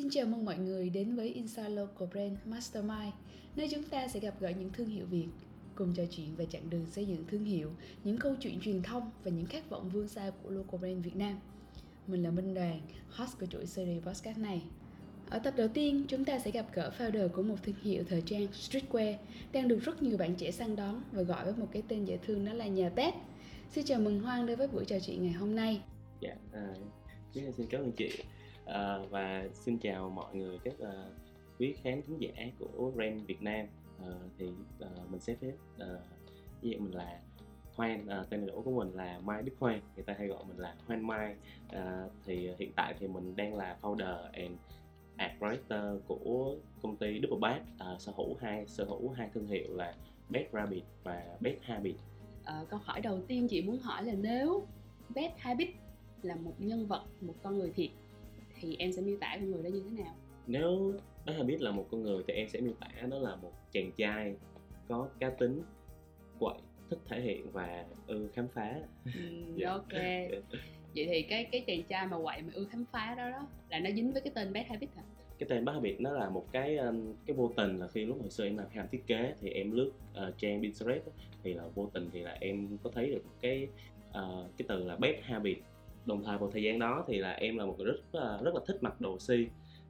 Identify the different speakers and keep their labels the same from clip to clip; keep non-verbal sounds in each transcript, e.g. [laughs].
Speaker 1: Xin chào mừng mọi người đến với Inside Local Brand Mastermind, nơi chúng ta sẽ gặp gỡ những thương hiệu Việt, cùng trò chuyện về chặng đường xây dựng thương hiệu, những câu chuyện truyền thông và những khát vọng vươn xa của Local Brand Việt Nam. Mình là Minh Đoàn, host của chuỗi series podcast này. Ở tập đầu tiên, chúng ta sẽ gặp gỡ founder của một thương hiệu thời trang streetwear đang được rất nhiều bạn trẻ săn đón và gọi với một cái tên dễ thương đó là nhà Pet. Xin chào mừng Hoang đến với buổi trò chuyện ngày hôm nay.
Speaker 2: Dạ, à, xin cảm ơn chị à, và xin chào mọi người các uh, quý khán thính giả của Ren Việt Nam. À, thì uh, mình sẽ phép uh, với mình là Hoan, à, tên đầy đủ của mình là Mai Đức Hoan, người ta hay gọi mình là Hoan Mai. À, thì hiện tại thì mình đang là founder and art writer của công ty Double Bad, à, sở hữu hai sở hữu hai thương hiệu là Bad Rabbit và Bad Habit.
Speaker 1: À, câu hỏi đầu tiên chị muốn hỏi là nếu Bad Habit là một nhân vật, một con người thiệt thì em sẽ miêu tả con người đó như thế nào?
Speaker 2: Nếu Bad Habit là một con người thì em sẽ miêu tả nó là một chàng trai có cá tính, quậy, thích thể hiện và ưa khám phá.
Speaker 1: Ừ, yeah. ok. [laughs] Vậy thì cái cái chàng trai mà quậy mà ưa khám phá đó đó là nó dính với cái tên Bad Habit hả?
Speaker 2: cái tên Bad Habit nó là một cái um, cái vô tình là khi lúc hồi xưa em làm làm thiết kế thì em lướt uh, trang Pinterest thì là vô tình thì là em có thấy được cái uh, cái từ là Bad Habit đồng thời vào thời gian đó thì là em là một người rất rất là thích mặc đồ si.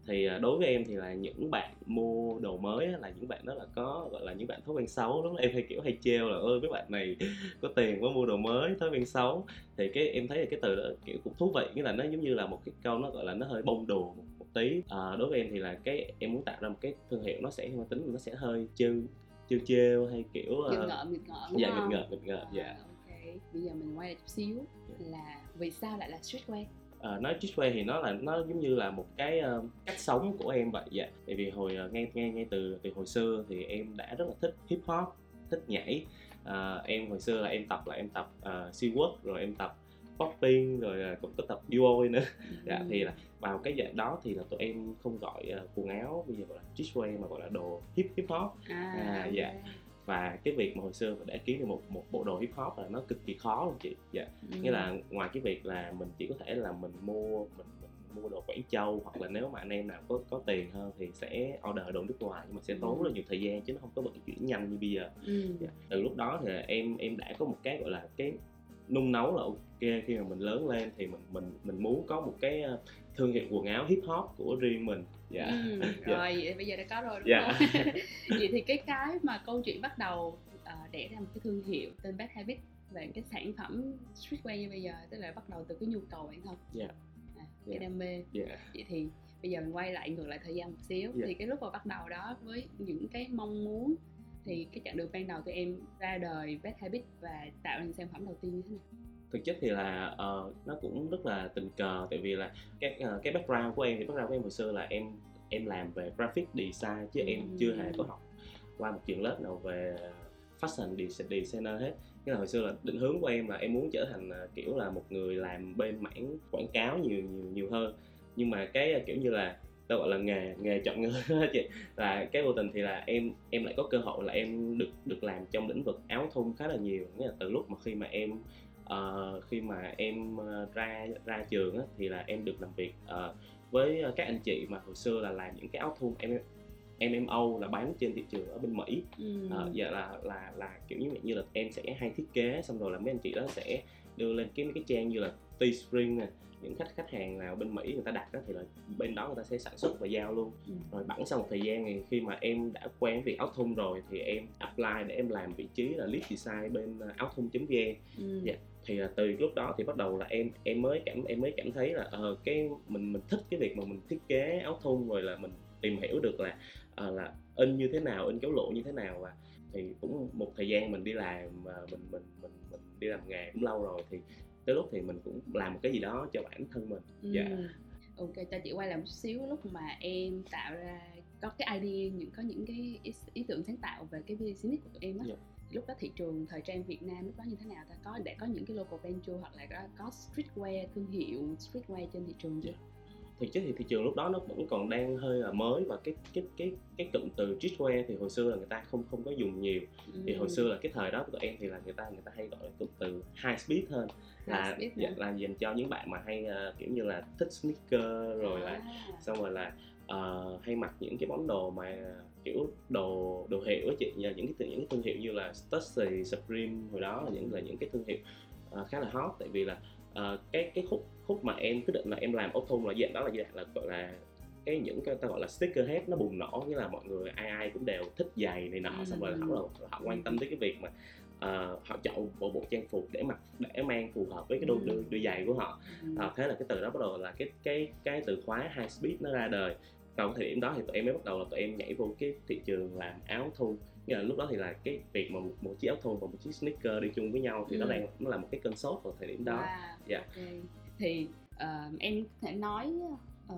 Speaker 2: Thì đối với em thì là những bạn mua đồ mới là những bạn đó là có gọi là những bạn thói quen xấu. Lúc em hay kiểu hay treo là ơi mấy bạn này có tiền quá mua đồ mới thói quen xấu. Thì cái em thấy là cái từ đó kiểu cũng thú vị. Nghĩa là nó giống như là một cái câu nó gọi là nó hơi bông đùa một, một tí. À, đối với em thì là cái em muốn tạo ra một cái thương hiệu nó sẽ mang tính nó sẽ hơi trêu trêu trêu hay kiểu
Speaker 1: nghịch ngợm nghịch ngợm
Speaker 2: dạ nghịch ngợm nghịch ngợm dạ.
Speaker 1: Ok. Bây giờ mình quay lại chút xíu yeah. là vì sao lại là streetwear
Speaker 2: uh, nói streetwear thì nó là nó giống như là một cái uh, cách sống của em vậy dạ. Tại vì hồi uh, ngay ngay ngay từ từ hồi xưa thì em đã rất là thích hip hop thích nhảy. Uh, em hồi xưa là em tập là em tập uh, seawork rồi em tập popping rồi uh, cũng có tập duo nữa. Ừ. dạ thì là vào cái dạng đó thì là tụi em không gọi uh, quần áo bây giờ gọi là streetwear mà gọi là đồ hip hip hop.
Speaker 1: À, à dạ
Speaker 2: và cái việc mà hồi xưa để kiếm được một một bộ đồ hip hop là nó cực kỳ khó luôn chị dạ ừ. nghĩa là ngoài cái việc là mình chỉ có thể là mình mua mình, mình mua đồ Quảng Châu hoặc là nếu mà anh em nào có có tiền hơn thì sẽ order đồ nước ngoài nhưng mà sẽ tốn ừ. rất là nhiều thời gian chứ nó không có vận chuyển nhanh như bây giờ ừ. dạ. từ lúc đó thì em em đã có một cái gọi là cái nung nấu là ok khi mà mình lớn lên thì mình mình mình muốn có một cái ờ, thương hiệu quần áo hip hop của riêng mình
Speaker 1: dạ ừ, [laughs] dạ. rồi vậy bây giờ đã có rồi đúng dạ. không [laughs] vậy thì cái cái mà câu chuyện bắt đầu uh, đẻ ra một cái thương hiệu tên Bad Habit về cái sản phẩm streetwear như bây giờ tức là bắt đầu từ cái nhu cầu bản thân
Speaker 2: dạ.
Speaker 1: à, cái yeah. đam mê
Speaker 2: yeah.
Speaker 1: Dạ. vậy thì bây giờ mình quay lại ngược lại thời gian một xíu yeah. thì cái lúc mà bắt đầu đó với những cái mong muốn thì cái chặng đường ban đầu tụi em ra đời Bad Habit và tạo ra sản phẩm đầu tiên như thế nào?
Speaker 2: Thực chất thì là uh, nó cũng rất là tình cờ tại vì là cái uh, cái background của em thì background của em hồi xưa là em em làm về graphic design chứ em chưa hề có học qua một trường lớp nào về fashion designer hết. Cái là hồi xưa là định hướng của em là em muốn trở thành uh, kiểu là một người làm bên mảng quảng cáo nhiều nhiều nhiều hơn. Nhưng mà cái kiểu như là tôi gọi là nghề nghề chọn người [laughs] chị. Là cái vô tình thì là em em lại có cơ hội là em được được làm trong lĩnh vực áo thun khá là nhiều. Nghĩa là từ lúc mà khi mà em uh, khi mà em uh, ra ra trường á, thì là em được làm việc uh, với các anh chị mà hồi xưa là làm những cái áo thun em MMO là bán trên thị trường ở bên Mỹ ừ. uh, giờ là là là kiểu như vậy như là em sẽ hay thiết kế xong rồi là mấy anh chị đó sẽ đưa lên cái mấy cái trang như là Teespring nè những khách khách hàng nào bên Mỹ người ta đặt đó thì là bên đó người ta sẽ sản xuất và giao luôn ừ. rồi bẵng sau một thời gian thì khi mà em đã quen với việc áo thun rồi thì em apply để em làm vị trí là lead design bên à, áo thun.vn ừ. yeah. thì là từ lúc đó thì bắt đầu là em em mới cảm em mới cảm thấy là uh, cái mình mình thích cái việc mà mình thiết kế áo thun rồi là mình tìm hiểu được là uh, là in như thế nào in kéo lộ như thế nào và thì cũng một thời gian mình đi làm mà mình mình mình mình đi làm nghề cũng lâu rồi thì tới lúc thì mình cũng làm một cái gì đó cho bản thân mình
Speaker 1: ừ. dạ ok cho chị quay lại một xíu lúc mà em tạo ra có cái idea những có những cái ý, ý tưởng sáng tạo về cái business của tụi em á yeah. Dạ. lúc đó thị trường thời trang Việt Nam lúc đó như thế nào ta có để có những cái local chưa hoặc là có, có streetwear thương hiệu streetwear trên thị trường chưa? Yeah
Speaker 2: thực chất thì thị trường lúc đó nó vẫn còn đang hơi là mới và cái cái cái cái cụm từ streetwear thì hồi xưa là người ta không không có dùng nhiều. Thì hồi
Speaker 1: Ừ.
Speaker 2: xưa là cái thời đó của tụi em thì là người ta người ta hay gọi là cụm từ high speed hơn. Là
Speaker 1: High speed
Speaker 2: dạ, là dành cho những bạn mà hay ờ, kiểu như là thích sneaker rồi là
Speaker 1: À.
Speaker 2: xong rồi là ờ, hay mặc những cái món đồ mà kiểu đồ đồ hiệu á chị. Những cái những cái thương hiệu như là Stussy, Supreme hồi đó là những là những cái thương hiệu ờ, khá là hot. Tại vì là ờ, cái cái khúc khúc mà em quyết định là em làm auto là dạng đó là dạng là gọi là cái những cái ta gọi là sneakerhead nó bùng nổ nghĩa là mọi người ai ai cũng đều thích giày này nọ xong rồi là họ, họ quan tâm tới cái việc mà ờ, họ chọn bộ bộ trang phục để mặc để mang phù hợp với cái đôi
Speaker 1: Ừ.
Speaker 2: đôi, đôi giày của họ
Speaker 1: Ừ.
Speaker 2: à, thế là cái từ đó bắt đầu là cái cái cái từ khóa high speed nó ra đời vào thời điểm đó thì tụi em mới bắt đầu là tụi em nhảy vô cái thị trường làm áo thun nghĩa là lúc đó thì là cái việc mà một, một chiếc áo thun và một chiếc sneaker đi chung với nhau thì nó
Speaker 1: Ừ.
Speaker 2: đang nó là một cái cơn sốt vào thời điểm đó
Speaker 1: Wow,
Speaker 2: Dạ.
Speaker 1: ok. thì ờ, em có thể nói ờ,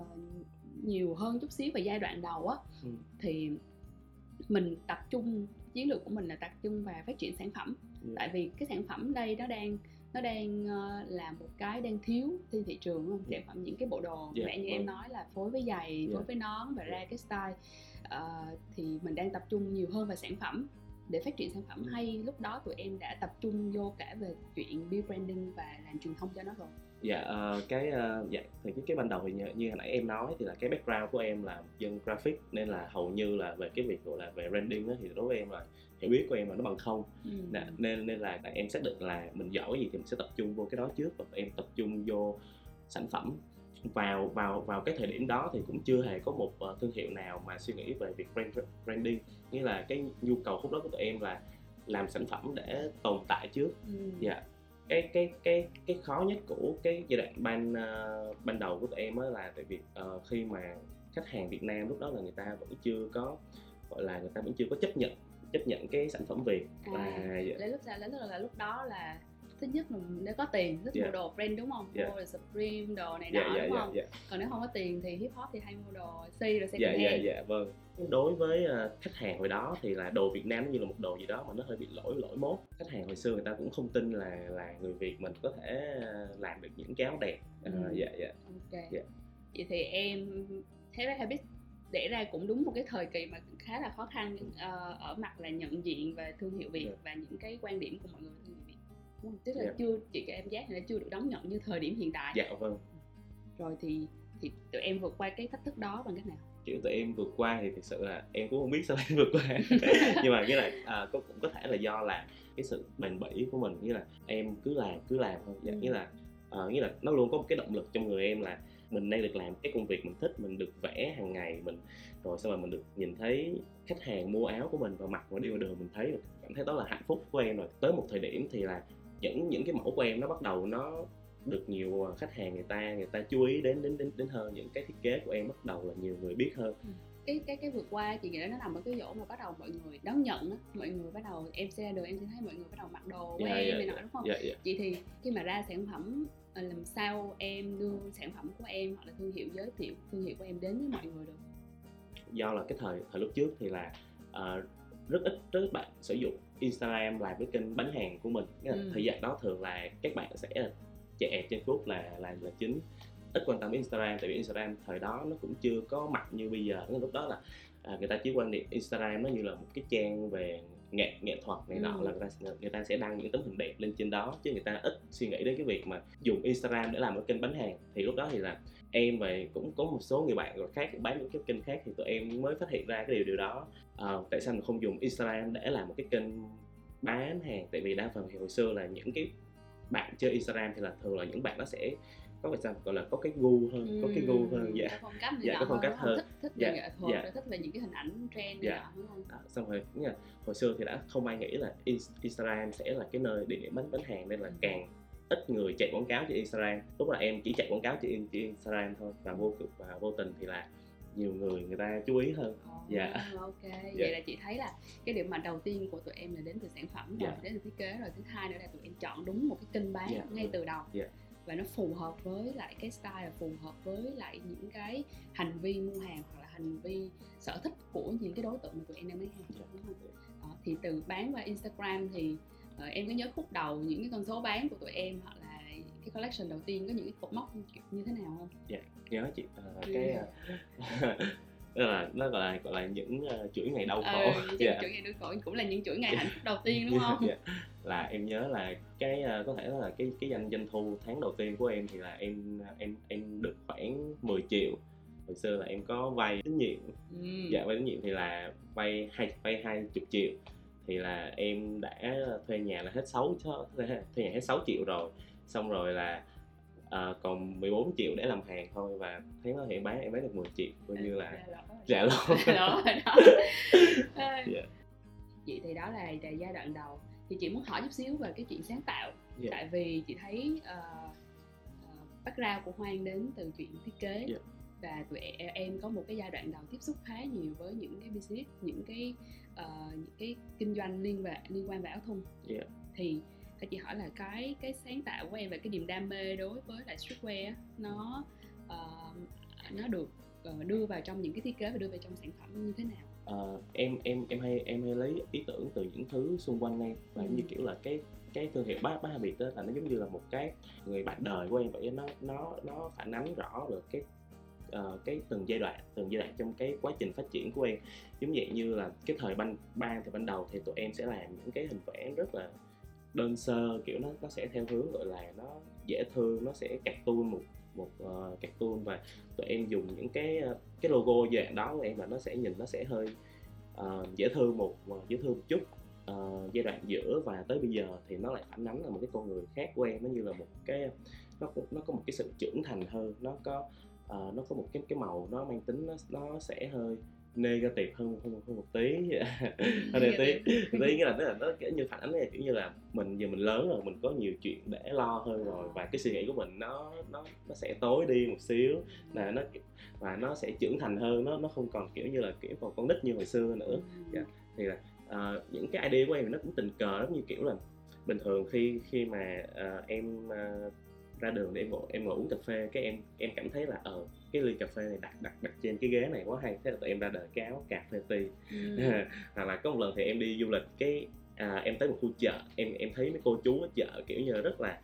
Speaker 1: nhiều hơn chút xíu về giai đoạn đầu á
Speaker 2: Ừ.
Speaker 1: thì mình tập trung chiến lược của mình là tập trung vào phát triển sản phẩm
Speaker 2: Ừ.
Speaker 1: tại vì cái sản phẩm đây nó đang nó đang ờ, là một cái đang thiếu trên thị trường không?
Speaker 2: Dạ.
Speaker 1: sản phẩm những cái bộ đồ
Speaker 2: Dạ,
Speaker 1: nãy như em
Speaker 2: vâng.
Speaker 1: nói là phối với giày
Speaker 2: Dạ.
Speaker 1: phối với nón và ra cái style Ờ, thì mình đang tập trung nhiều hơn vào sản phẩm để phát triển sản phẩm hay lúc đó tụi em đã tập trung vô cả về chuyện build branding và làm truyền thông cho nó rồi
Speaker 2: dạ ờ, cái ờ, dạ thì cái cái ban đầu thì như, như hồi nãy em nói thì là cái background của em là dân graphic nên là hầu như là về cái việc gọi là về branding đó thì đối với em là hiểu biết của em là nó bằng không.
Speaker 1: Ừ.
Speaker 2: Nè, nên nên là em xác định là mình giỏi gì thì mình sẽ tập trung vô cái đó trước và em tập trung vô sản phẩm. Vào vào vào cái thời điểm đó thì cũng chưa hề có một ờ, thương hiệu nào mà suy nghĩ về việc brand, branding. Nghĩa là cái nhu cầu khúc đó của tụi em là làm sản phẩm để tồn tại trước.
Speaker 1: Ừ.
Speaker 2: dạ. Cái cái cái cái khó nhất của cái giai đoạn ban ờ, ban đầu của tụi em á là tại vì ờ, khi mà khách hàng Việt Nam lúc đó là người ta vẫn chưa có gọi là người ta vẫn chưa có chấp nhận chấp nhận cái sản phẩm Việt
Speaker 1: À,
Speaker 2: dạ,
Speaker 1: lấy lúc ra lấy là, là lúc đó là thứ nhất là nếu có tiền thích
Speaker 2: Dạ.
Speaker 1: mua đồ brand đúng không?
Speaker 2: Dạ.
Speaker 1: mua đồ Supreme đồ này
Speaker 2: dạ
Speaker 1: nọ
Speaker 2: dạ
Speaker 1: đúng
Speaker 2: dạ
Speaker 1: không?
Speaker 2: dạ.
Speaker 1: Còn nếu không có tiền thì hip hop thì hay mua đồ C rồi second
Speaker 2: dạ dạ
Speaker 1: hand.
Speaker 2: dạ vâng. Đối với ờ, khách hàng hồi đó thì là đồ Việt Nam nó như là một đồ gì đó mà nó hơi bị lỗi lỗi mốt. Khách hàng hồi xưa người ta cũng không tin là là người Việt mình có thể ờ, làm được những cái áo đẹp. Ờ,
Speaker 1: Ừ.
Speaker 2: dạ dạ.
Speaker 1: Ok.
Speaker 2: Dạ.
Speaker 1: vậy thì em thấy Habit để ra cũng đúng một cái thời kỳ mà khá là khó khăn ờ, ở mặt là nhận diện về thương hiệu Việt
Speaker 2: Dạ.
Speaker 1: và những cái quan điểm của mọi người về thương hiệu Việt đúng không? tức là
Speaker 2: Dạ.
Speaker 1: chưa chị cho em giác là chưa được đón nhận như thời điểm hiện tại
Speaker 2: dạ vâng
Speaker 1: rồi thì thì tụi em vượt qua cái thách thức đó bằng cách nào
Speaker 2: kiểu tụi em vượt qua thì thực sự là em cũng không biết sao [laughs] em vượt qua [laughs] nhưng mà cái là à, có cũng có thể là do là cái sự bền bỉ của mình nghĩa là em cứ làm cứ làm thôi dạ,
Speaker 1: Ừ.
Speaker 2: nghĩa là ờ, nghĩa là nó luôn có một cái động lực trong người em là mình đang được làm cái công việc mình thích mình được vẽ hàng ngày mình rồi xong rồi mình được nhìn thấy khách hàng mua áo của mình và mặc và đi ngoài đường mình thấy được cảm thấy đó là hạnh phúc của em rồi. Tới một thời điểm thì là những những cái mẫu của em nó bắt đầu nó được nhiều khách hàng người ta người ta chú ý đến đến đến đến hơn những cái thiết kế của em bắt đầu là nhiều người biết hơn.
Speaker 1: Cái cái cái vượt qua chị nghĩ nó nằm ở cái chỗ mà bắt đầu mọi người đón nhận á mọi người bắt đầu em sẽ ra đường em sẽ thấy mọi người bắt đầu mặc đồ của
Speaker 2: Dạ,
Speaker 1: em
Speaker 2: dạ,
Speaker 1: này nọ
Speaker 2: dạ.
Speaker 1: đúng không?
Speaker 2: Dạ dạ.
Speaker 1: Chị thì khi mà ra sản phẩm làm sao em đưa sản phẩm của em hoặc là thương hiệu giới thiệu thương hiệu của em đến với mọi người được?
Speaker 2: Do là cái thời thời lúc trước thì là ờ, rất ít rất ít bạn sử dụng Instagram làm cái kênh bán hàng của mình. Nghĩa là
Speaker 1: Ừ.
Speaker 2: thời gian đó thường là các bạn sẽ chạy trên Facebook là là là chính ít quan tâm đến Instagram tại vì Instagram thời đó nó cũng chưa có mạnh như bây giờ. Lúc đó là à, người ta chỉ quan niệm Instagram nó như là một cái trang về nghệ nghệ thuật này nọ
Speaker 1: Ừ.
Speaker 2: là người ta, người ta sẽ đăng những tấm hình đẹp lên trên đó chứ người ta ít suy nghĩ đến cái việc mà dùng Instagram để làm cái kênh bán hàng. Thì lúc đó thì là em và cũng có một số người bạn khác cũng bán những cái kênh khác thì tụi em mới phát hiện ra cái điều điều đó. Ờ, tại sao mình không dùng Instagram để làm một cái kênh bán hàng? Tại vì đa phần thì hồi xưa là những cái bạn chơi Instagram thì là thường là những bạn nó sẽ có cái sao gọi là có cái gu hơn có cái gu hơn dạ
Speaker 1: phong cách
Speaker 2: Dạ, có phong cách hơn.
Speaker 1: thích thích
Speaker 2: Dạ,
Speaker 1: về nghệ thuật
Speaker 2: dạ.
Speaker 1: thích về những cái hình ảnh trend
Speaker 2: Dạ.
Speaker 1: đúng không
Speaker 2: À, xong rồi nghĩa là hồi xưa thì đã không ai nghĩ là In- Instagram sẽ là cái nơi địa điểm bán bán hàng nên là càng ít người chạy quảng cáo trên Instagram lúc là em chỉ chạy quảng cáo trên, trên Instagram thôi và vô cực và vô tình thì là nhiều người người ta chú ý hơn Dạ.
Speaker 1: Ồ, [laughs] ok [laughs] vậy là chị thấy là cái điểm mạnh đầu tiên của tụi em là đến từ sản phẩm rồi
Speaker 2: Dạ.
Speaker 1: đến từ thiết kế rồi thứ hai nữa là tụi em chọn đúng một cái kênh bán
Speaker 2: Dạ,
Speaker 1: ngay từ đầu
Speaker 2: Dạ.
Speaker 1: Và nó phù hợp với lại cái style phù hợp với lại những cái hành vi mua hàng hoặc là hành vi sở thích của những cái đối tượng mà tụi em đang bán hàng
Speaker 2: Dạ.
Speaker 1: đúng không Đó, thì từ bán qua Instagram thì ờ, em có nhớ khúc đầu những cái con số bán của tụi em hoặc là cái collection đầu tiên có những cái cột mốc như thế nào không
Speaker 2: nhớ chị
Speaker 1: Ừ.
Speaker 2: cái ờ, [laughs] đó là nó gọi là gọi là những ờ, chuỗi ngày đau khổ
Speaker 1: những
Speaker 2: Dạ.
Speaker 1: chuỗi ngày đôi cổ cũng là những chuỗi ngày hạnh phúc đầu tiên đúng [laughs] không
Speaker 2: Dạ. Là em nhớ là cái ờ, có thể là cái cái doanh doanh thu tháng đầu tiên của em thì là em em em được khoảng 10 triệu. Hồi xưa là em có vay tín nhiệm.
Speaker 1: Ừ.
Speaker 2: dạ vay tín nhiệm thì là vay hai vay hai chục triệu. Thì là em đã thuê nhà là hết 6 thuê nhà hết 6 triệu rồi. Xong rồi là ờ, còn 14 triệu để làm hàng thôi và tháng đó thì em bán em bán được 10 triệu coi như là rẻ lỗ [laughs]
Speaker 1: rồi đó. Ờ, [laughs]
Speaker 2: Dạ.
Speaker 1: chị thì đó là, là giai đoạn đầu thì chị muốn hỏi chút xíu về cái chuyện sáng tạo
Speaker 2: Dạ.
Speaker 1: tại vì chị thấy uh, background của Hoang đến từ chuyện thiết kế
Speaker 2: Dạ.
Speaker 1: và tụi em, em có một cái giai đoạn đầu tiếp xúc khá nhiều với những cái business những cái ờ, những cái kinh doanh liên về liên quan về áo thun
Speaker 2: Dạ.
Speaker 1: thì phải chị hỏi là cái cái sáng tạo của em và cái niềm đam mê đối với lại streetwear nó ờ, nó được đưa vào trong những cái thiết kế và đưa vào trong sản phẩm như thế nào
Speaker 2: Ờ, em em em hay em hay lấy ý tưởng từ những thứ xung quanh em và
Speaker 1: Ừ.
Speaker 2: như kiểu là cái cái thương hiệu bá bá Hà Việt đó là nó giống như là một cái người bạn đời của em vậy nó nó nó phản ánh rõ được cái ờ, cái từng giai đoạn từng giai đoạn trong cái quá trình phát triển của em giống vậy như là cái thời ban ban thì ban đầu thì tụi em sẽ làm những cái hình vẽ rất là đơn sơ kiểu nó nó sẽ theo hướng gọi là nó dễ thương nó sẽ cartoon một một uh, cartoon và tụi em dùng những cái ờ, cái logo dạng đó của em là nó sẽ nhìn nó sẽ hơi uh, dễ thương một dễ thương một chút. Uh, giai đoạn giữa và tới bây giờ thì nó lại phản ánh là một cái con người khác của em nó như là một cái nó cũng nó có một cái sự trưởng thành hơn nó có uh, nó có một cái cái màu nó mang tính nó nó sẽ hơi negative hơn hơn, hơn một tí. [laughs] Hơn một tí. tí. Nghĩa là tức là nó kiểu như phản ánh là kiểu như là mình giờ mình lớn rồi mình có nhiều chuyện để lo hơn rồi và cái suy nghĩ của mình nó nó nó sẽ tối đi một xíu là nó và nó sẽ trưởng thành hơn nó nó không còn kiểu như là kiểu còn con nít như hồi xưa nữa. Dạ. thì là ờ, những cái idea của em nó cũng tình cờ lắm như kiểu là bình thường khi khi mà ờ, em ờ, ra đường để em ngồi em ngồi uống cà phê cái em em cảm thấy là ờ cái ly cà phê này đặt đặt đặt trên cái ghế này quá hay thế là tụi em ra đời cái áo cà phê ti
Speaker 1: Ừ. [laughs]
Speaker 2: hoặc là có một lần thì em đi du lịch cái à, em tới một khu chợ em em thấy mấy cô chú ở chợ kiểu như rất là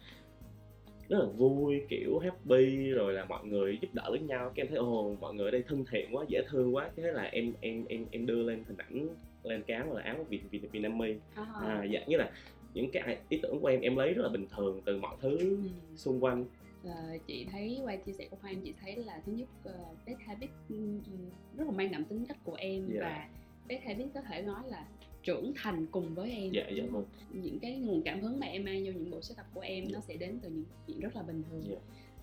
Speaker 2: rất là vui kiểu happy rồi là mọi người giúp đỡ lẫn nhau cái em thấy ồ mọi người ở đây thân thiện quá dễ thương quá thế là em em em em đưa lên hình ảnh lên cái áo là áo Việt Việt Việt Nam Mi
Speaker 1: À.
Speaker 2: à, dạ như là những cái ý tưởng của em em lấy rất là bình thường từ mọi thứ
Speaker 1: Ừ.
Speaker 2: xung quanh
Speaker 1: Ờ, chị thấy qua chia sẻ của Hoang chị thấy là thứ nhất uh, Bad Habit ừm, ừm, rất là mang đậm tính cách của em
Speaker 2: Dạ.
Speaker 1: và Bad Habit có thể nói là trưởng thành cùng với em
Speaker 2: dạ dạ vâng
Speaker 1: những cái nguồn cảm hứng mà em mang vô những bộ sưu tập của em nó sẽ đến từ những chuyện rất là bình thường
Speaker 2: Dạ.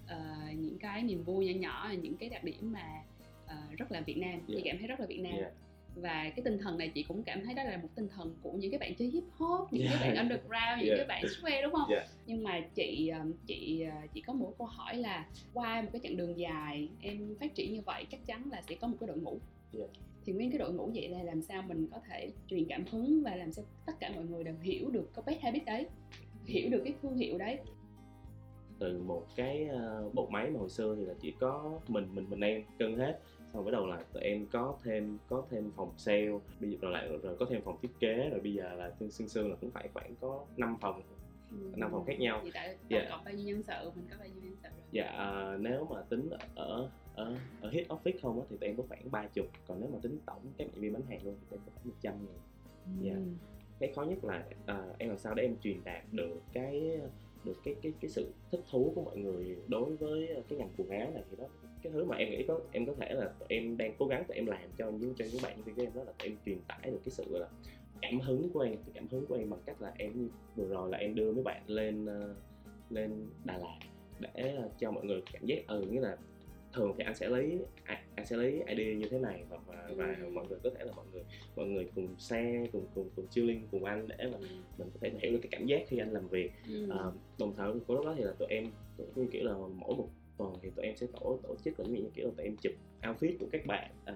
Speaker 1: Ờ, những cái niềm vui nhỏ nhỏ những cái đặc điểm mà ờ, rất là Việt Nam chị
Speaker 2: Dạ.
Speaker 1: cảm thấy rất là Việt Nam
Speaker 2: Dạ.
Speaker 1: Và cái tinh thần này chị cũng cảm thấy đó là một tinh thần của những cái bạn chơi hip hop những
Speaker 2: Dạ.
Speaker 1: cái bạn underground những
Speaker 2: Dạ.
Speaker 1: cái bạn square đúng không
Speaker 2: Dạ.
Speaker 1: nhưng mà chị um, chị uh, chị có một câu hỏi là qua một cái chặng đường dài em phát triển như vậy chắc chắn là sẽ có một cái đội ngũ
Speaker 2: Dạ.
Speaker 1: thì nguyên cái đội ngũ vậy là làm sao mình có thể truyền cảm hứng và làm sao tất cả mọi người đều hiểu được cái best habit đấy hiểu được cái thương hiệu đấy
Speaker 2: từ một cái ờ, bộ máy mà hồi xưa thì là chỉ có mình mình mình em cân hết xong bắt đầu là tụi em có thêm có thêm phòng sale bây giờ rồi lại rồi có thêm phòng thiết kế rồi bây giờ là xương xương xương là cũng phải khoảng có 5 phòng năm phòng khác nhau
Speaker 1: thì tại tổng
Speaker 2: Dạ.
Speaker 1: cộng bao nhiêu nhân sự mình có bao nhiêu nhân sự rồi
Speaker 2: dạ ờ, nếu mà tính ở ở ở head office không á thì tụi em có khoảng ba chục còn nếu mà tính tổng các nhân viên bán hàng luôn thì tụi em có khoảng 100 người Dạ.
Speaker 1: Ừ.
Speaker 2: cái khó nhất là à, em làm sao để em truyền đạt được cái được cái cái cái sự thích thú của mọi người đối với ờ, cái ngành quần áo này thì đó. Cái thứ mà em nghĩ có, em có thể là tụi em đang cố gắng tụi em làm cho những cho những bạn viên của em đó là tụi em truyền tải được cái sự là, cảm hứng của em cái cảm hứng của em bằng cách là em vừa rồi là em đưa mấy bạn lên ờ, lên Đà Lạt để ờ, cho mọi người cảm giác ừ nghĩa là thường thì anh sẽ lấy anh, sẽ lấy idea như thế này và và, và
Speaker 1: Ừ.
Speaker 2: mọi người có thể là mọi người mọi người cùng share cùng cùng cùng chilling cùng anh để mà
Speaker 1: Ừ.
Speaker 2: mình có thể hiểu được cái cảm giác khi anh làm việc
Speaker 1: Ừ.
Speaker 2: à, đồng thời của lúc đó thì là tụi em như kiểu là mỗi một tuần thì tụi em sẽ tổ tổ chức dụ như kiểu là tụi em chụp outfit của các bạn à,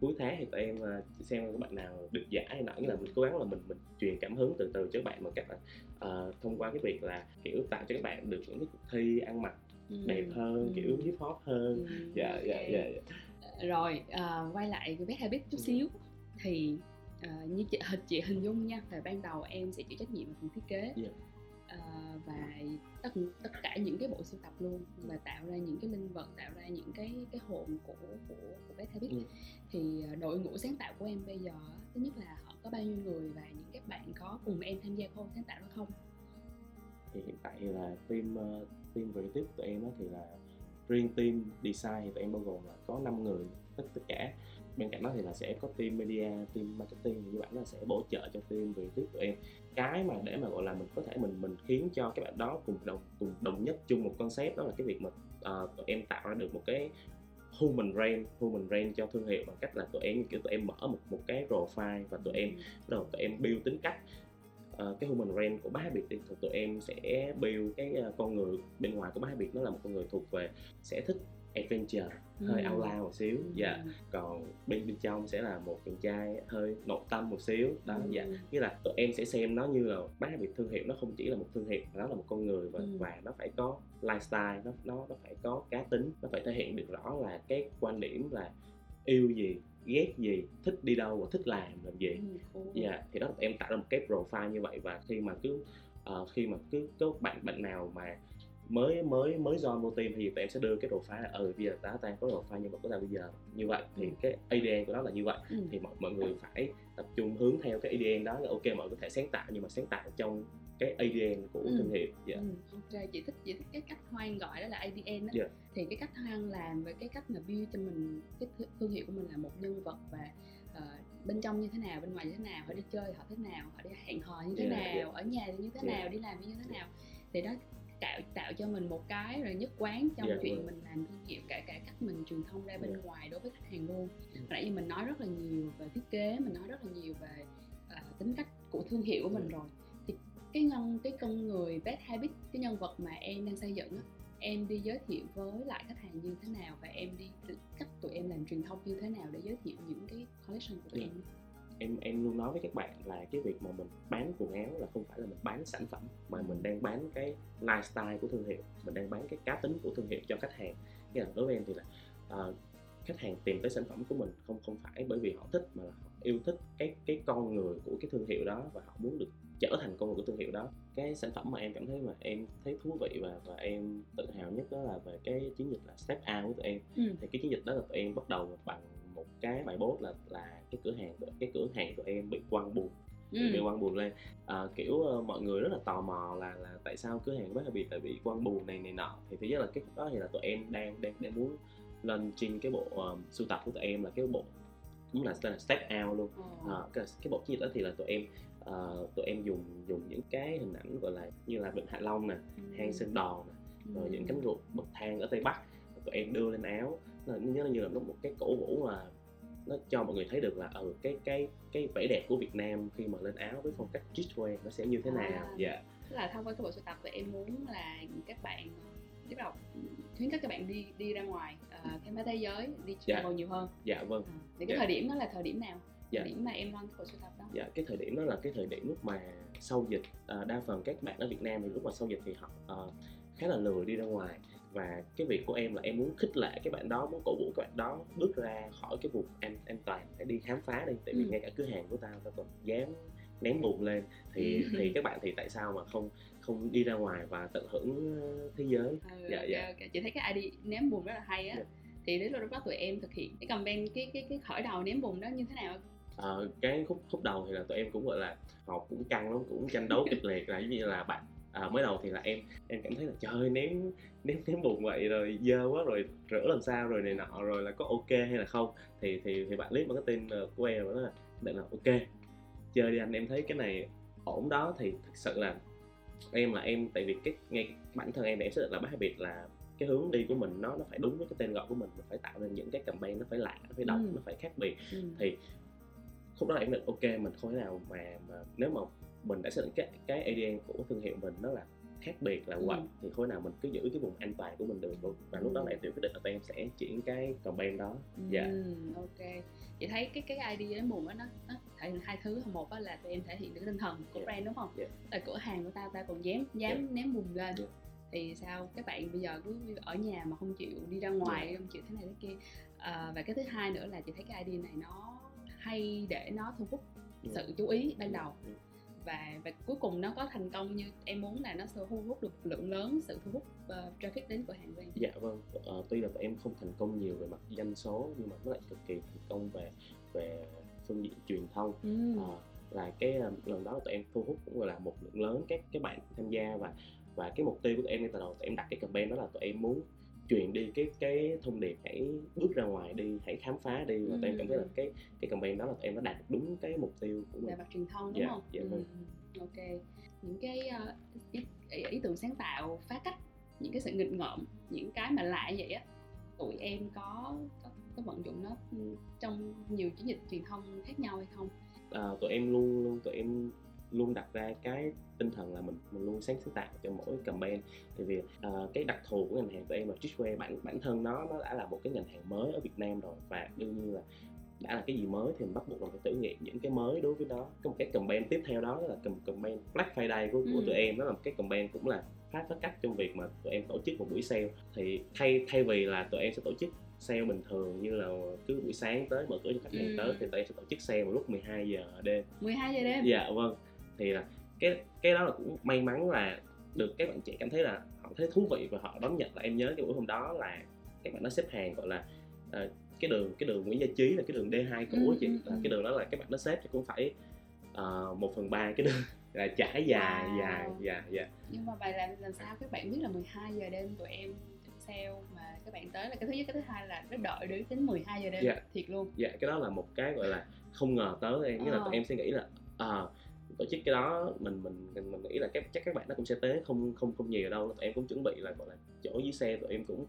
Speaker 2: cuối tháng thì tụi em à, xem các bạn nào được giải hay nọ nghĩa là mình cố gắng là mình mình truyền cảm hứng từ từ cho các bạn bằng cách là à, thông qua cái việc là kiểu tạo cho các bạn được những cái cuộc thi ăn mặc
Speaker 1: Ừ.
Speaker 2: đẹp hơn
Speaker 1: Ừ.
Speaker 2: kiểu hip hop hơn dạ dạ dạ dạ.
Speaker 1: rồi à, quay lại cái best habit chút xíu thì à, như chị hình [laughs] chị hình dung nha là ban đầu em sẽ chịu trách nhiệm về phần thiết kế
Speaker 2: Dạ.
Speaker 1: à, và tất tất cả những cái bộ sưu tập luôn và tạo ra những cái linh vật tạo ra những cái cái hồn của của của Beth Habit
Speaker 2: Ừ.
Speaker 1: thì ờ, đội ngũ sáng tạo của em bây giờ thứ nhất là họ có bao nhiêu người và những các bạn có cùng em tham gia khâu sáng tạo đó không
Speaker 2: thì hiện tại thì là team uh, team creative của tụi em thì là riêng team design thì tụi em bao gồm là có 5 người tất tất cả. Bên cạnh đó thì là sẽ có team media team marketing thì như bạn là sẽ bổ trợ cho team creative của em. Cái mà để mà gọi là mình có thể mình mình khiến cho các bạn đó cùng đồng cùng đồng nhất chung một concept đó là cái việc mà uh, tụi em tạo ra được một cái human brand human brand cho thương hiệu bằng cách là tụi em kiểu tụi em mở một một cái profile và tụi em
Speaker 1: Ừ.
Speaker 2: bắt đầu tụi em build tính cách Ờ, cái human brand của bá Habit thì tụi tụi em sẽ build cái ờ, con người bên ngoài của bá Habit nó là một con người thuộc về sẽ thích adventure hơi
Speaker 1: Ừ.
Speaker 2: outlaw một xíu dạ
Speaker 1: Ừ.
Speaker 2: còn bên bên trong sẽ là một chàng trai hơi nội tâm một xíu đó
Speaker 1: Ừ.
Speaker 2: dạ nghĩa là tụi em sẽ xem nó như là bá Habit thương hiệu nó không chỉ là một thương hiệu mà nó là một con người và
Speaker 1: Ừ.
Speaker 2: và nó phải có lifestyle nó nó nó phải có cá tính nó phải thể hiện được rõ là cái quan điểm là yêu gì ghét gì thích đi đâu và thích làm làm gì
Speaker 1: Ừ, cool.
Speaker 2: Dạ, thì đó em tạo ra một cái profile như vậy và khi mà cứ ờ, khi mà cứ có bạn bạn nào mà mới mới mới join vô team thì tụi em sẽ đưa cái profile là ừ bây giờ ta ta có profile nhân vật của ta bây giờ như vậy thì cái ADN của nó là như vậy
Speaker 1: Ừ.
Speaker 2: thì mọi mọi người phải tập trung hướng theo cái ADN đó là ok mọi người có thể sáng tạo nhưng mà sáng tạo trong cái ADN của
Speaker 1: Ừ.
Speaker 2: thương hiệu dạ
Speaker 1: Ừ, ok chị thích chị thích cái cách hoang gọi đó là ADN đó
Speaker 2: Dạ.
Speaker 1: thì cái cách hoang làm và cái cách mà build cho mình cái thương- hiệu của mình là một nhân vật và ờ, bên trong như thế nào bên ngoài như thế nào họ đi chơi họ thế nào họ đi hẹn hò như thế
Speaker 2: Dạ,
Speaker 1: nào
Speaker 2: dạ.
Speaker 1: ở nhà thì như thế
Speaker 2: Dạ.
Speaker 1: nào đi làm như thế nào thì đó tạo tạo cho mình một cái rồi nhất quán trong
Speaker 2: Dạ,
Speaker 1: chuyện
Speaker 2: vâng.
Speaker 1: mình làm thương hiệu cả cả cách mình truyền thông ra bên
Speaker 2: Dạ.
Speaker 1: ngoài đối với khách hàng luôn
Speaker 2: Ừ.
Speaker 1: Hồi nãy giờ mình nói rất là nhiều về thiết kế mình nói rất là nhiều về ờ, tính cách của thương hiệu của mình
Speaker 2: Dạ.
Speaker 1: rồi thì cái nhân cái con người bad habit cái nhân vật mà em đang xây dựng á em đi giới thiệu với lại khách hàng như thế nào và em đi cách tụi em làm truyền thông như thế nào để giới thiệu những cái collection của tụi
Speaker 2: Dạ.
Speaker 1: em
Speaker 2: em em luôn nói với các bạn là cái việc mà mình bán quần áo là không phải là mình bán sản phẩm mà mình đang bán cái lifestyle của thương hiệu mình đang bán cái cá tính của thương hiệu cho khách hàng. Nghĩa là đối với em thì là ờ, khách hàng tìm tới sản phẩm của mình không không phải bởi vì họ thích mà là họ yêu thích cái cái con người của cái thương hiệu đó và họ muốn được trở thành con người của thương hiệu đó. Cái sản phẩm mà em cảm thấy mà em thấy thú vị và và em tự hào nhất đó là về cái chiến dịch là step out của tụi em.
Speaker 1: Ừ.
Speaker 2: thì cái chiến dịch đó là tụi em bắt đầu bằng cái bài post là là cái cửa hàng cái cửa hàng của em bị quăng buồn bị
Speaker 1: Ừ.
Speaker 2: quăng buồn lên à, kiểu uh, mọi người rất là tò mò là là tại sao cửa hàng bác bị tại bị quăng buồn này này nọ thì thứ nhất là cái đó thì là tụi em đang đang đang muốn lên trên cái bộ um, sưu tập của tụi em là cái bộ cũng là tên là step out luôn
Speaker 1: Ờ.
Speaker 2: à, cái, cái bộ chiến đó thì là tụi em ờ, tụi em dùng dùng những cái hình ảnh gọi là như là vịnh hạ long nè
Speaker 1: Ừ.
Speaker 2: hang sơn đòn nè rồi
Speaker 1: Ừ.
Speaker 2: những cánh ruột bậc thang ở tây bắc tụi em đưa lên áo nó nhớ như là nó một cái cổ vũ mà nó cho mọi người thấy được là ừ cái cái cái vẻ đẹp của Việt Nam khi mà lên áo với phong cách streetwear nó sẽ như thế nào
Speaker 1: À.
Speaker 2: dạ
Speaker 1: Tức là thông qua cái bộ sưu tập tụi em muốn là các bạn bắt đầu khuyến khích các bạn đi đi ra ngoài uh, khám phá thế giới đi
Speaker 2: Dạ.
Speaker 1: travel nhiều hơn
Speaker 2: dạ vâng
Speaker 1: À, thì cái
Speaker 2: Dạ.
Speaker 1: thời điểm đó là thời điểm nào
Speaker 2: Dạ.
Speaker 1: thời điểm mà em run cái bộ sưu tập đó
Speaker 2: dạ cái thời điểm đó là cái thời điểm lúc mà sau dịch à, đa phần các bạn ở Việt Nam thì lúc mà sau dịch thì họ ờ, khá là lười đi ra ngoài và cái việc của em là em muốn khích lệ các bạn đó muốn cổ vũ các bạn đó bước ra khỏi cái vùng an an toàn để đi khám phá đi tại vì
Speaker 1: Ừ.
Speaker 2: ngay cả cửa hàng của tao tao còn dám ném bùn lên thì
Speaker 1: Ừ.
Speaker 2: thì các bạn thì tại sao mà không không đi ra ngoài và tận hưởng thế giới
Speaker 1: ừ,
Speaker 2: Dạ, dạ.
Speaker 1: chị thấy cái ID ném bùn rất là hay á
Speaker 2: Dạ.
Speaker 1: thì đến lúc đó tụi em thực hiện cái campaign cái cái cái khởi đầu ném bùn đó như thế nào
Speaker 2: Ờ, cái khúc khúc đầu thì là tụi em cũng gọi là họp cũng căng lắm cũng tranh đấu kịch liệt là giống như là bạn à, mới đầu thì là em em cảm thấy là trời ơi, ném ném ném bùn vậy rồi dơ quá rồi rửa làm sao rồi này nọ rồi là có ok hay là không thì thì thì bạn lead marketing ờ, của em đó là định là ok chơi đi anh em thấy cái này ổn đó thì thực sự là em là em tại vì cái ngay bản thân em thì em xác định là bác biệt là cái hướng đi của mình nó nó phải đúng với cái tên gọi của mình mình phải tạo nên những cái campaign nó phải lạ nó phải độc
Speaker 1: Ừ.
Speaker 2: nó phải khác biệt
Speaker 1: ừ.
Speaker 2: thì khúc đó là em định ok mình không thể nào mà, mà nếu mà mình đã xác định cái cái ADN của thương hiệu mình nó là khác biệt là
Speaker 1: Ừ.
Speaker 2: vậy thì khối nào mình cứ giữ cái vùng an toàn của mình được và lúc đó em tự quyết định là tụi em sẽ chuyển cái campaign đó dạ
Speaker 1: Ừ, ok chị thấy cái cái ID ném bùn đó nó, nó thể hiện hai thứ một á là tụi em thể hiện được tinh thần của
Speaker 2: Dạ.
Speaker 1: brand đúng không
Speaker 2: Dạ.
Speaker 1: tại cửa hàng của tao tao còn dám dám ném bùn lên
Speaker 2: Dạ.
Speaker 1: thì sao các bạn bây giờ cứ ở nhà mà không chịu đi ra ngoài
Speaker 2: Dạ.
Speaker 1: không chịu thế này thế kia à, và cái thứ hai nữa là chị thấy cái ID này nó hay để nó thu hút
Speaker 2: Ừ.
Speaker 1: sự chú ý ban đầu
Speaker 2: Ừ.
Speaker 1: và và cuối cùng nó có thành công như em muốn là nó sẽ thu hút được lượng lớn sự thu hút uh, traffic đến cửa hàng của em
Speaker 2: dạ vâng uh, tuy là tụi em không thành công nhiều về mặt doanh số nhưng mà nó lại cực kỳ thành công về về phương diện truyền thông
Speaker 1: ừ.
Speaker 2: uh, là cái lần đó tụi em thu hút cũng gọi là một lượng lớn các các bạn tham gia và và cái mục tiêu của tụi em ngay từ đầu tụi em đặt cái campaign đó là tụi em muốn truyền đi cái cái thông điệp hãy bước ra ngoài đi hãy khám phá đi và ừ. em cảm thấy là cái cái campaign đó là tụi em đã đạt được đúng cái mục tiêu của mình
Speaker 1: về mặt truyền thông đúng
Speaker 2: dạ,
Speaker 1: không?
Speaker 2: Dạ, vâng.
Speaker 1: ừ. Ok những cái uh, ý, ý, ý tưởng sáng tạo phá cách những cái sự nghịch ngợm những cái mà lạ vậy á tụi em có có, có vận dụng nó trong nhiều chiến dịch truyền thông khác nhau hay không?
Speaker 2: À, tụi em luôn luôn tụi em luôn đặt ra cái tinh thần là mình mình luôn sáng sáng tạo cho mỗi campaign. Thì vì uh, cái đặc thù của ngành hàng tụi em là streetwear bản bản thân nó nó đã là một cái ngành hàng mới ở Việt Nam rồi và đương nhiên là đã là cái gì mới thì mình bắt buộc là phải thử nghiệm những cái mới đối với nó. Có một cái campaign tiếp theo đó là campaign Black Friday của, của ừ. tụi em. Đó là một cái campaign cũng là phát phát cách trong việc mà tụi em tổ chức một buổi sale. Thì thay thay vì là tụi em sẽ tổ chức sale bình thường như là cứ buổi sáng tới mở cửa cho khách hàng ừ. tới thì tụi em sẽ tổ chức sale vào lúc 12 giờ đêm.
Speaker 1: 12 giờ đêm?
Speaker 2: Dạ vâng thì là cái cái đó là cũng may mắn là được các bạn trẻ cảm thấy là họ thấy thú vị và họ đón nhận là em nhớ cái buổi hôm đó là các bạn nó xếp hàng gọi là uh, cái đường cái đường Nguyễn Gia Trí là cái đường D2 cũ ừ, chị ừ, là ừ. cái đường đó là các bạn nó xếp thì cũng phải uh, một phần ba cái đường [laughs] là trải dài wow. dài dài dài
Speaker 1: nhưng mà bài làm làm sao các bạn biết là 12 giờ đêm tụi em sale mà các bạn tới là cái thứ nhất cái thứ hai là nó đợi đến đến 12 giờ đêm
Speaker 2: dạ.
Speaker 1: thiệt luôn
Speaker 2: dạ cái đó là một cái gọi là không ngờ tới em nghĩa là tụi ờ. em sẽ nghĩ là à, tổ chức cái đó mình mình mình, mình nghĩ là các chắc các bạn nó cũng sẽ tới không không không nhiều đâu. Tụi em cũng chuẩn bị là gọi là chỗ dưới xe tụi em cũng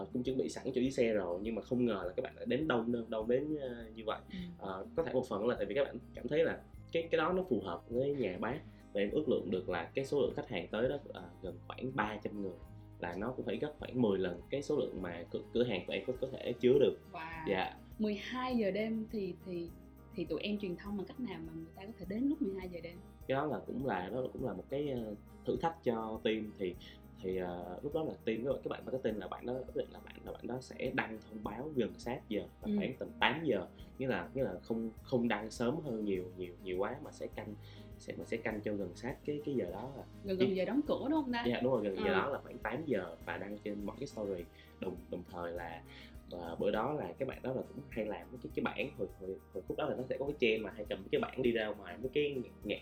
Speaker 2: uh, cũng chuẩn bị sẵn chỗ dưới xe rồi nhưng mà không ngờ là các bạn lại đến đông đông đến uh, như vậy. Uh, có thể một phần là tại vì các bạn cảm thấy là cái cái đó nó phù hợp với nhà bác. Và em ước lượng được là cái số lượng khách hàng tới đó uh, gần khoảng 300 người là nó cũng phải gấp khoảng 10 lần cái số lượng mà cửa, cửa hàng của em có, có thể chứa được.
Speaker 1: Wow. dạ. 12 giờ đêm thì thì thì tụi em truyền thông bằng cách nào mà người ta có thể đến lúc 12 giờ đêm
Speaker 2: cái đó là cũng là đó cũng là một cái ờ, thử thách cho team thì thì uh, lúc đó là team các bạn các bạn marketing là bạn đó quyết định là bạn là bạn đó sẽ đăng thông báo gần sát giờ là ừ. khoảng tầm 8 giờ nghĩa là nghĩa là không không đăng sớm hơn nhiều nhiều nhiều quá mà sẽ canh sẽ mà sẽ canh cho gần sát cái cái giờ đó là
Speaker 1: gần gần giờ đóng cửa đúng không ta?
Speaker 2: Dạ đúng rồi gần à. giờ đó là khoảng 8 giờ và đăng trên mọi cái story đồng đồng thời là và bữa đó là các bạn đó là cũng hay làm cái cái bảng hồi, hồi, hồi khúc đó là nó sẽ có cái trend mà hay cầm cái bảng đi ra ngoài mấy cái ngã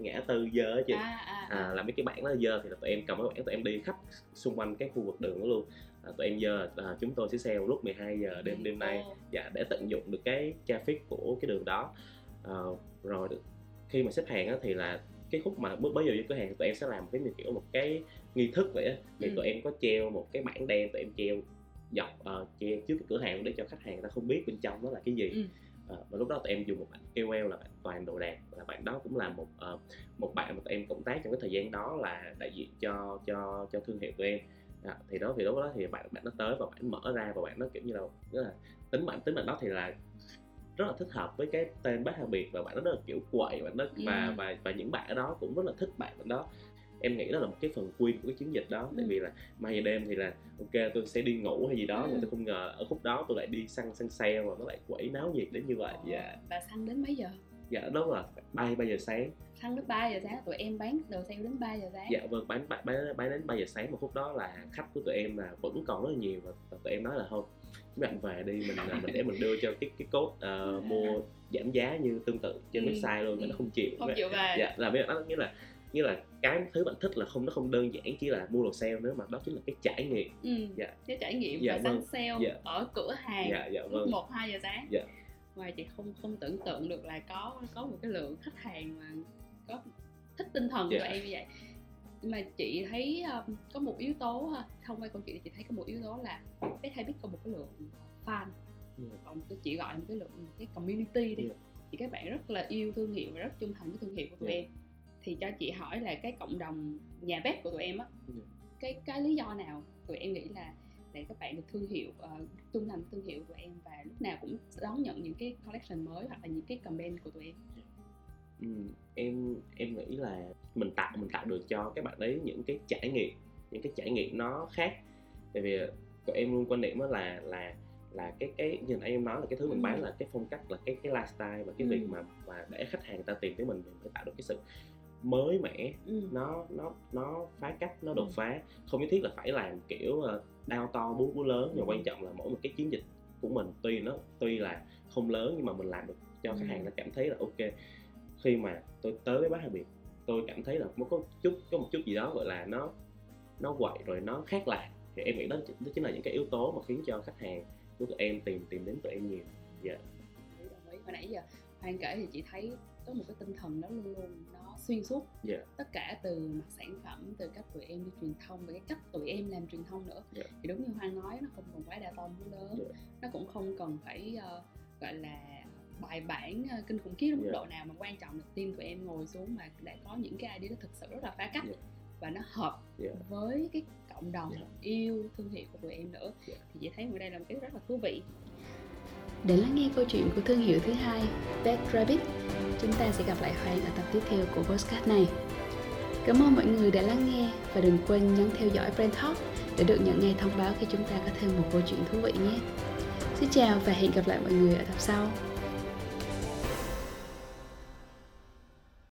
Speaker 2: ngã tư dơ á chị. À, à, à. à, là mấy cái bảng đó dơ thì là tụi em cầm cái bảng tụi em đi khắp xung quanh cái khu vực đường đó luôn. À, tụi em dơ à, chúng tôi sẽ sale lúc 12 giờ đêm đêm nay. dạ để tận dụng được cái traffic của cái đường đó. À, rồi khi mà xếp hàng á, thì là cái khúc mà bước giờ vô cửa hàng tụi em sẽ làm cái như kiểu một cái nghi thức vậy á. Thì ừ. tụi em có treo một cái bảng đen tụi em treo dọc uh, che trước cái cửa hàng để cho khách hàng người ta không biết bên trong nó là cái gì ừ. uh, và lúc đó tụi em dùng một bạn KOL là bạn toàn đồ đạc là bạn đó cũng là một uh, một bạn mà tụi em cộng tác trong cái thời gian đó là đại diện cho cho cho thương hiệu tụi em à, thì đó thì lúc đó thì bạn bạn nó tới và bạn mở ra và bạn nó kiểu như là rất là tính bạn tính bạn đó thì là rất là thích hợp với cái tên bác Hà Biệt và bạn đó rất là kiểu quậy bạn đó ừ. và và và những bạn ở đó cũng rất là thích bạn đó em nghĩ đó là một cái phần quy của cái chiến dịch đó. Tại ừ. vì là mai giờ đêm thì là ok tôi sẽ đi ngủ hay gì đó ừ. mà tôi không ngờ ở khúc đó tôi lại đi săn săn xe và nó lại quẩy náo nhiệt đến như vậy. Dạ.
Speaker 1: và săn đến mấy giờ?
Speaker 2: Dạ đúng rồi ba ba giờ sáng.
Speaker 1: Săn đến 3 giờ sáng tụi em bán đồ sale đến 3 giờ sáng.
Speaker 2: Dạ vâng bán bán bán, đến 3 giờ sáng một khúc đó là khách của tụi em là vẫn còn rất là nhiều và, tụi em nói là thôi các bạn về đi mình à, mình để mình đưa cho cái cái code uh, [laughs] mua giảm giá như tương tự trên ừ. website luôn mà nó không chịu.
Speaker 1: Không chịu về.
Speaker 2: Dạ là biết đó nghĩa là như là cái thứ bạn thích là không nó không đơn giản chỉ là mua đồ sale nữa mà đó chính là cái trải nghiệm
Speaker 1: ừ, dạ. cái trải nghiệm dạ, và vâng. săn sale dạ. ở cửa hàng
Speaker 2: dạ, dạ,
Speaker 1: vâng.
Speaker 2: lúc
Speaker 1: một hai giờ sáng
Speaker 2: dạ.
Speaker 1: ngoài chị không không tưởng tượng được là có có một cái lượng khách hàng mà có thích tinh thần dạ. của em như vậy nhưng mà chị thấy um, có một yếu tố ha thông qua câu chuyện chị thấy có một yếu tố là cái hay biết có một cái lượng fan yeah. Còn tôi chỉ gọi một cái lượng cái community đi yeah. Dạ. thì các bạn rất là yêu thương hiệu và rất trung thành với thương hiệu của tụi yeah. Dạ. em thì cho chị hỏi là cái cộng đồng nhà bếp của tụi em á yeah. cái cái lý do nào tụi em nghĩ là để các bạn được thương hiệu uh, trung thành thương hiệu của em và lúc nào cũng đón nhận những cái collection mới hoặc là những cái campaign của tụi em
Speaker 2: ừ, em em nghĩ là mình tạo mình tạo được cho các bạn ấy những cái trải nghiệm những cái trải nghiệm nó khác tại vì tụi em luôn quan điểm là là là cái cái như nãy em nói là cái thứ mình bán ừ. là cái phong cách là cái cái lifestyle và cái ừ. việc mà mà để khách hàng ta tìm tới mình mình phải tạo được cái sự mới mẻ
Speaker 1: ừ.
Speaker 2: nó nó nó phá cách nó đột
Speaker 1: Ừ.
Speaker 2: phá không nhất thiết là phải làm kiểu uh, đao to búa búa lớn nhưng
Speaker 1: Ừ.
Speaker 2: mà quan trọng là mỗi một cái chiến dịch của mình tuy nó tuy là không lớn nhưng mà mình làm được cho khách
Speaker 1: Ừ.
Speaker 2: hàng nó cảm thấy là ok khi mà tôi tới với bác Hà Biệt tôi cảm thấy là nó có chút có một chút gì đó gọi là nó nó quậy rồi nó khác lạ thì em nghĩ đó, đó chính là những cái yếu tố mà khiến cho khách hàng của tụi em tìm tìm đến tụi em nhiều dạ
Speaker 1: hồi Hoàng kể thì chị thấy có một cái tinh thần đó luôn luôn nó xuyên suốt
Speaker 2: Dạ.
Speaker 1: tất cả từ mặt sản phẩm từ cách tụi em đi truyền thông và cái cách tụi em làm truyền thông nữa
Speaker 2: Dạ.
Speaker 1: thì đúng như Hoàng nói nó không cần quá đa múa lớn
Speaker 2: Dạ.
Speaker 1: nó cũng không cần phải ờ, gọi là bài bản ờ, kinh khủng khiếp đến mức
Speaker 2: Dạ.
Speaker 1: độ nào mà quan trọng là team tụi em ngồi xuống mà đã có những cái idea nó thực sự rất là phá cách
Speaker 2: Dạ.
Speaker 1: và nó hợp
Speaker 2: Dạ.
Speaker 1: với cái cộng đồng
Speaker 2: Dạ.
Speaker 1: yêu thương hiệu của tụi em nữa
Speaker 2: Dạ.
Speaker 1: thì chị thấy ở đây là một cái rất là thú vị để lắng nghe câu chuyện của thương hiệu thứ hai Bad Rabbit, chúng ta sẽ gặp lại Hoàng ở tập tiếp theo của podcast này. Cảm ơn mọi người đã lắng nghe và đừng quên nhấn theo dõi Brand Talk để được nhận ngay thông báo khi chúng ta có thêm một câu chuyện thú vị nhé. Xin chào và hẹn gặp lại mọi người ở tập sau.